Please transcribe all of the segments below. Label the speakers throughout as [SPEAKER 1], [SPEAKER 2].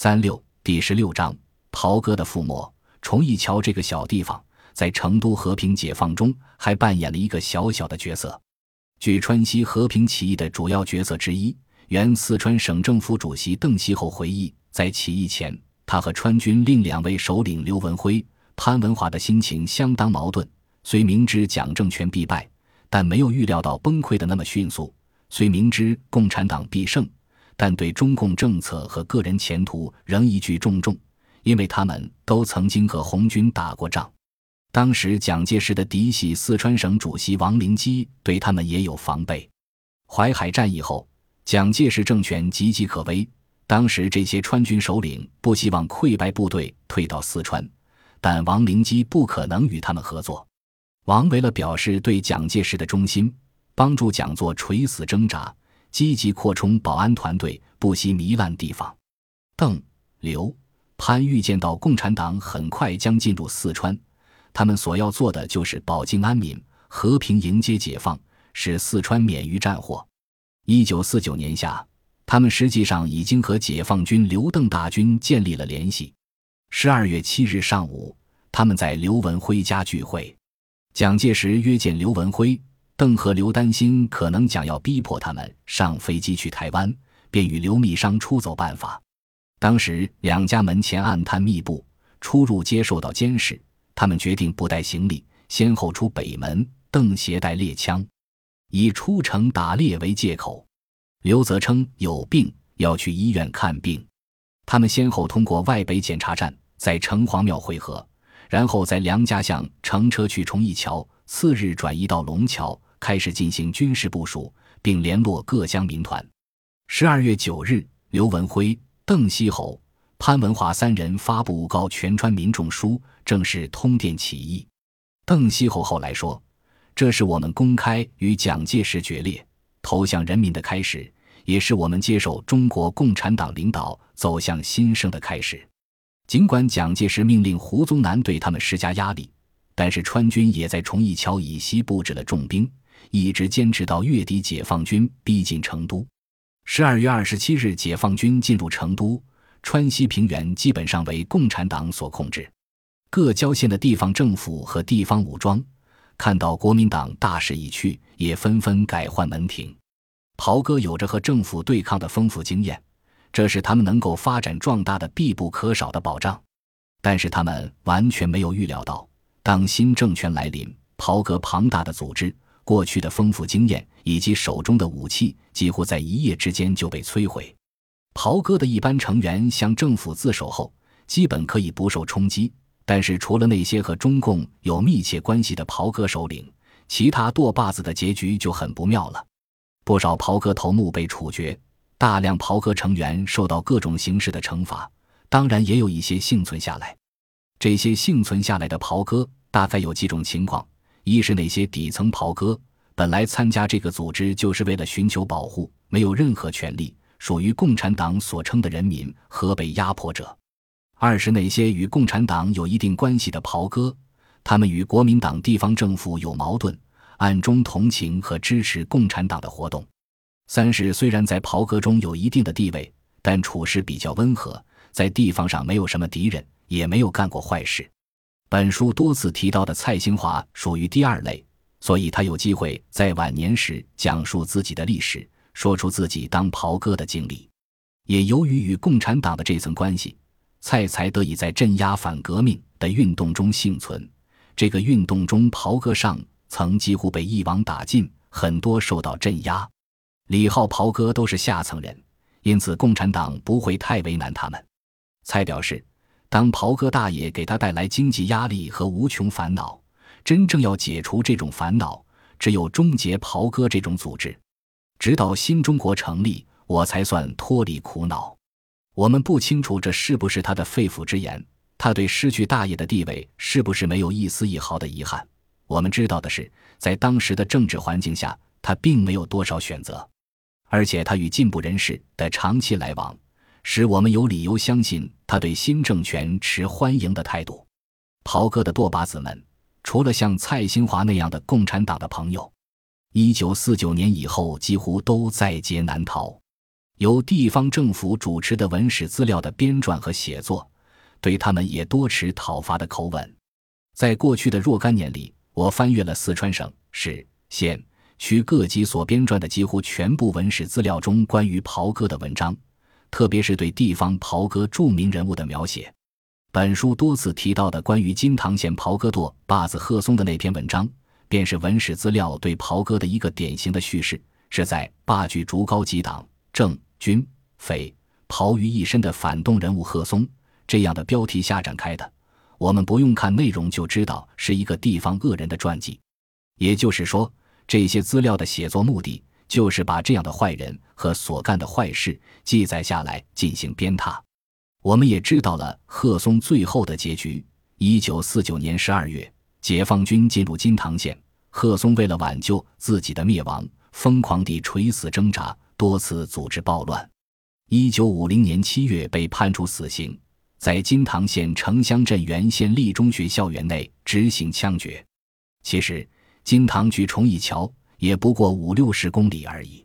[SPEAKER 1] 三六第十六章，袍哥的覆没。崇义桥这个小地方，在成都和平解放中还扮演了一个小小的角色。据川西和平起义的主要角色之一，原四川省政府主席邓锡侯回忆，在起义前，他和川军另两位首领刘文辉、潘文华的心情相当矛盾。虽明知蒋政权必败，但没有预料到崩溃的那么迅速；虽明知共产党必胜。但对中共政策和个人前途仍一句重重，因为他们都曾经和红军打过仗。当时蒋介石的嫡系四川省主席王灵基对他们也有防备。淮海战役后，蒋介石政权岌岌可危。当时这些川军首领不希望溃败部队退到四川，但王灵基不可能与他们合作。王为了表示对蒋介石的忠心，帮助蒋做垂死挣扎。积极扩充保安团队，不惜糜烂地方。邓、刘、潘预见到共产党很快将进入四川，他们所要做的就是保境安民，和平迎接解放，使四川免于战祸。一九四九年夏，他们实际上已经和解放军刘邓大军建立了联系。十二月七日上午，他们在刘文辉家聚会，蒋介石约见刘文辉。邓和刘担心可能蒋要逼迫他们上飞机去台湾，便与刘密商出走办法。当时两家门前暗探密布，出入皆受到监视。他们决定不带行李，先后出北门。邓携带猎枪，以出城打猎为借口。刘则称有病要去医院看病。他们先后通过外北检查站，在城隍庙会合，然后在梁家巷乘车去崇义桥，次日转移到龙桥。开始进行军事部署，并联络各乡民团。十二月九日，刘文辉、邓锡侯、潘文华三人发布告全川民众书，正式通电起义。邓锡侯后来说：“这是我们公开与蒋介石决裂、投向人民的开始，也是我们接受中国共产党领导、走向新生的开始。”尽管蒋介石命令胡宗南对他们施加压力，但是川军也在崇义桥以西布置了重兵。一直坚持到月底，解放军逼近成都。十二月二十七日，解放军进入成都，川西平原基本上为共产党所控制。各郊县的地方政府和地方武装看到国民党大势已去，也纷纷改换门庭。袍哥有着和政府对抗的丰富经验，这是他们能够发展壮大的必不可少的保障。但是他们完全没有预料到，当新政权来临，袍哥庞大的组织。过去的丰富经验以及手中的武器，几乎在一夜之间就被摧毁。袍哥的一般成员向政府自首后，基本可以不受冲击。但是，除了那些和中共有密切关系的袍哥首领，其他舵把子的结局就很不妙了。不少袍哥头目被处决，大量袍哥成员受到各种形式的惩罚。当然，也有一些幸存下来。这些幸存下来的袍哥，大概有几种情况。一是那些底层袍哥，本来参加这个组织就是为了寻求保护，没有任何权利，属于共产党所称的人民和被压迫者；二是那些与共产党有一定关系的袍哥，他们与国民党地方政府有矛盾，暗中同情和支持共产党的活动；三是虽然在袍哥中有一定的地位，但处事比较温和，在地方上没有什么敌人，也没有干过坏事。本书多次提到的蔡兴华属于第二类，所以他有机会在晚年时讲述自己的历史，说出自己当袍哥的经历。也由于与共产党的这层关系，蔡才得以在镇压反革命的运动中幸存。这个运动中，袍哥上层几乎被一网打尽，很多受到镇压。李浩袍哥都是下层人，因此共产党不会太为难他们。蔡表示。当袍哥大爷给他带来经济压力和无穷烦恼，真正要解除这种烦恼，只有终结袍哥这种组织。直到新中国成立，我才算脱离苦恼。我们不清楚这是不是他的肺腑之言，他对失去大爷的地位是不是没有一丝一毫的遗憾？我们知道的是，在当时的政治环境下，他并没有多少选择，而且他与进步人士的长期来往。使我们有理由相信他对新政权持欢迎的态度。袍哥的舵把子们，除了像蔡兴华那样的共产党的朋友，一九四九年以后几乎都在劫难逃。由地方政府主持的文史资料的编撰和写作，对他们也多持讨伐的口吻。在过去的若干年里，我翻阅了四川省市县区各级所编撰的几乎全部文史资料中关于袍哥的文章，特别是对地方袍哥著名人物的描写。本书多次提到的关于金堂县袍哥舵把子贺松的那篇文章，便是文史资料对袍哥的一个典型的叙事，是在罢据竹高级党政。军匪袍于一身的反动人物贺松这样的标题下展开的，我们不用看内容就知道是一个地方恶人的传记。也就是说，这些资料的写作目的就是把这样的坏人和所干的坏事记载下来进行鞭挞。我们也知道了贺松最后的结局。一九四九年十二月，解放军进入金堂县，贺松为了挽救自己的灭亡，疯狂地垂死挣扎。多次组织暴乱，一九五零年七月被判处死刑，在金堂县城乡镇原县立中学校园内执行枪决。其实，金堂距崇义桥也不过五六十公里而已。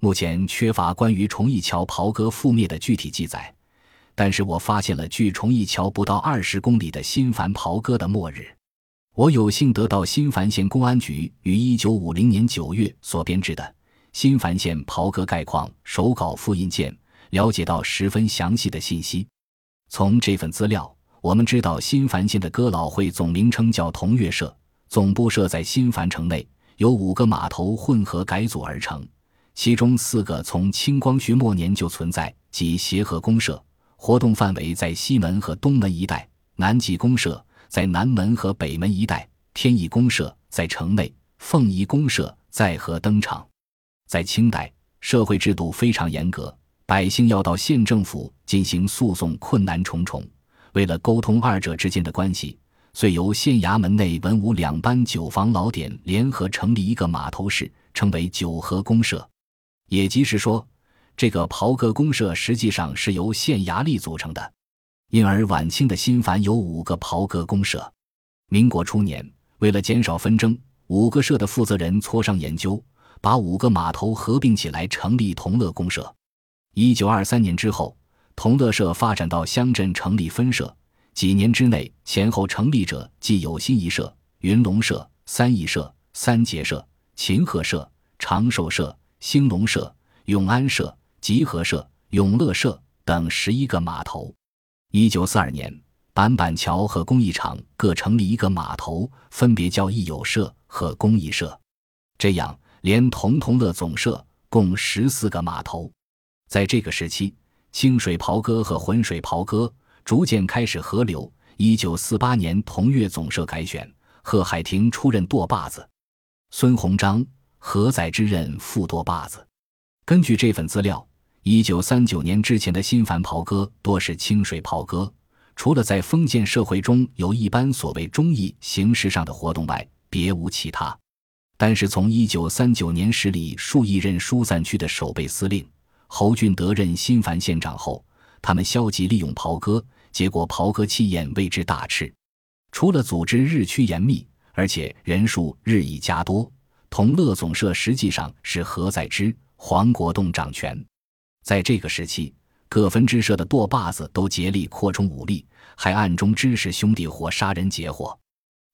[SPEAKER 1] 目前缺乏关于崇义桥袍哥覆灭的具体记载，但是我发现了距崇义桥不到二十公里的新繁袍哥的末日。我有幸得到新繁县公安局于一九五零年九月所编制的。新繁县袍哥概况手稿复印件，了解到十分详细的信息。从这份资料，我们知道新繁县的哥老会总名称叫同月社，总部设在新繁城内，由五个码头混合改组而成，其中四个从清光绪末年就存在，即协和公社，活动范围在西门和东门一带；南极公社在南门和北门一带；天意公社在城内；凤仪公社在河登场。在清代，社会制度非常严格，百姓要到县政府进行诉讼，困难重重。为了沟通二者之间的关系，遂由县衙门内文武两班酒坊老典联合成立一个码头市，称为九河公社。也即是说，这个袍哥公社实际上是由县衙吏组成的。因而，晚清的新繁有五个袍哥公社。民国初年，为了减少纷争，五个社的负责人磋商研究。把五个码头合并起来，成立同乐公社。一九二三年之后，同乐社发展到乡镇成立分社。几年之内，前后成立者既有新一社、云龙社、三义社、三杰社、秦鹤社、长寿社、兴隆社、永安社、集合社、永乐社等十一个码头。一九四二年，板板桥和工艺厂各成立一个码头，分别叫义友社和工艺社。这样。连同同乐总社共十四个码头，在这个时期，清水袍哥和浑水袍哥逐渐开始合流。一九四八年，同月总社改选，贺海亭出任舵把子，孙鸿章、何载之任副舵把子。根据这份资料，一九三九年之前的新繁袍哥多是清水袍哥，除了在封建社会中有一般所谓忠义形式上的活动外，别无其他。但是从一九三九年时里数亿任疏散区的守备司令侯俊德任新繁县长后，他们消极利用袍哥，结果袍哥气焰为之大炽。除了组织日趋严密，而且人数日益加多。同乐总社实际上是何在之、黄国栋掌权。在这个时期，各分支社的舵把子都竭力扩充武力，还暗中支持兄弟伙杀人劫货。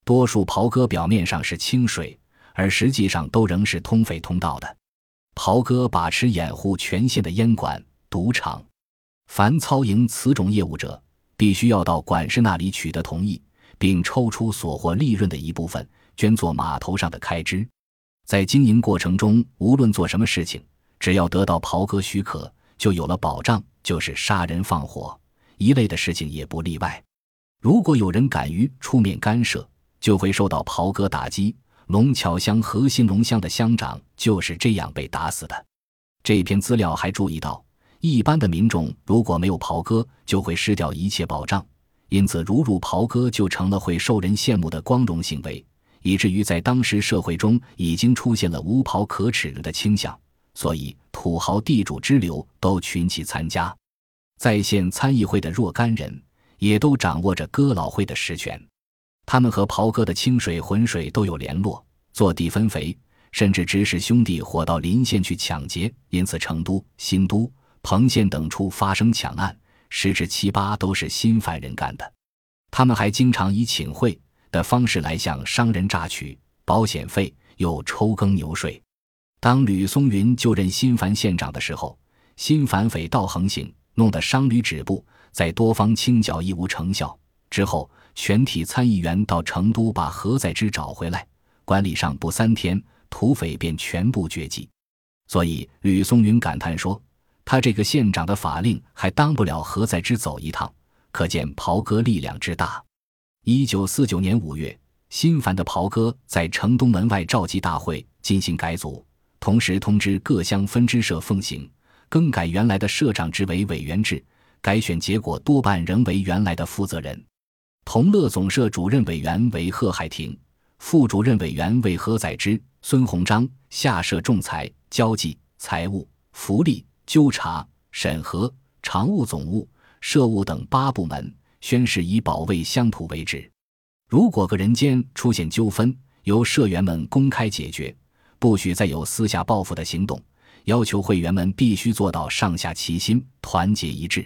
[SPEAKER 1] 多数袍哥表面上是清水。而实际上都仍是通匪通道的，袍哥把持掩护全县的烟馆、赌场，凡操营此种业务者，必须要到管事那里取得同意，并抽出所获利润的一部分捐作码头上的开支。在经营过程中，无论做什么事情，只要得到袍哥许可，就有了保障，就是杀人放火一类的事情也不例外。如果有人敢于出面干涉，就会受到袍哥打击。龙桥乡和兴隆乡的乡长就是这样被打死的。这篇资料还注意到，一般的民众如果没有袍哥，就会失掉一切保障，因此如入袍哥就成了会受人羡慕的光荣行为，以至于在当时社会中已经出现了无袍可耻的倾向，所以土豪地主之流都群起参加。在县参议会的若干人也都掌握着哥老会的实权。他们和袍哥的清水、浑水都有联络，坐地分肥，甚至指使兄弟伙到邻县去抢劫。因此，成都、新都、彭县等处发生抢案，十之七八都是新犯人干的。他们还经常以请贿的方式来向商人榨取保险费，又抽耕牛税。当吕松云就任新繁县长的时候，新繁匪盗横行，弄得商旅止步，在多方清剿亦无成效。之后，全体参议员到成都把何在之找回来，管理上不三天，土匪便全部绝迹。所以，吕松云感叹说：“他这个县长的法令还当不了何在之走一趟。”可见袍哥力量之大。一九四九年五月，心烦的袍哥在城东门外召集大会，进行改组，同时通知各乡分支社奉行，更改原来的社长制为委员制，改选结果多半仍为原来的负责人。同乐总社主任委员为贺海亭，副主任委员为何载之、孙鸿章，下设仲裁、交际、财务、福利、纠察、审核、常务总务。社务等八部门宣誓以保卫乡土为旨。如果个人间出现纠纷，由社员们公开解决，不许再有私下报复的行动。要求会员们必须做到上下齐心、团结一致。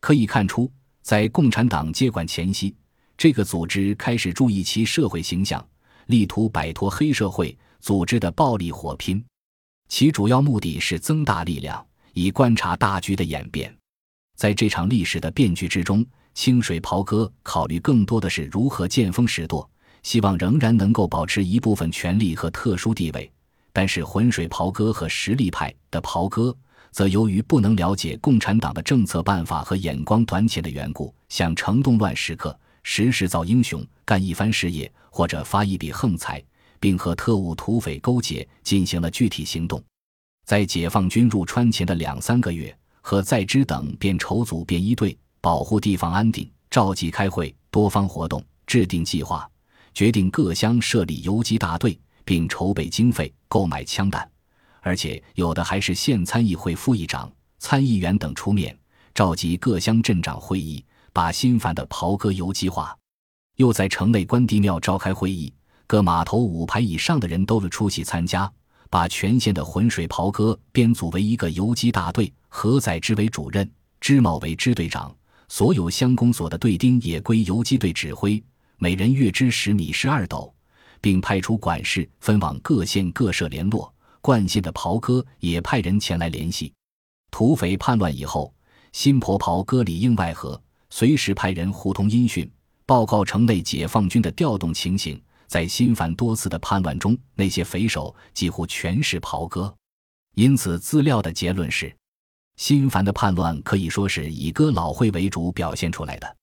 [SPEAKER 1] 可以看出，在共产党接管前夕，这个组织开始注意其社会形象，力图摆脱黑社会组织的暴力火拼。其主要目的是增大力量，以观察大局的演变。在这场历史的变局之中，清水袍哥考虑更多的是如何见风使舵，希望仍然能够保持一部分权力和特殊地位。但是浑水袍哥和实力派的袍哥，则由于不能了解共产党的政策办法和眼光短浅的缘故，想乘动乱时刻，时时造英雄，干一番事业，或者发一笔横财，并和特务土匪勾结，进行了具体行动。在解放军入川前的两三个月。和在之等便筹组便衣队，保护地方安定，召集开会，多方活动，制定计划，决定各乡设立游击大队，并筹备经费，购买枪弹，而且有的还是县参议会副议长、参议员等出面，召集各乡镇长会议，把新繁的袍哥游击化。又在城内关帝庙召开会议，各码头五排以上的人都出席参加。把全县的浑水袍哥编组为一个游击大队，何载之为主任，支茂为支队长，所有乡公所的队丁也归游击队指挥，每人月支十米十二斗，并派出管事分往各县各社联络。冠县的袍哥也派人前来联系。土匪叛乱以后，新婆袍哥里应外合，随时派人互通音讯，报告城内解放军的调动情形。在新繁多次的叛乱中，那些匪首几乎全是袍哥，因此资料的结论是，新繁的叛乱可以说是以哥老会为主表现出来的。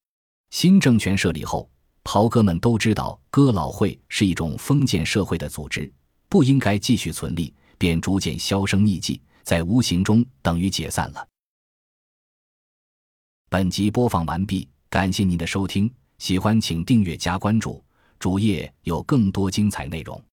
[SPEAKER 1] 新政权设立后，袍哥们都知道哥老会是一种封建社会的组织，不应该继续存立，便逐渐销声匿迹，在无形中等于解散了。本集播放完毕，感谢您的收听，喜欢请订阅加关注。主页有更多精彩内容。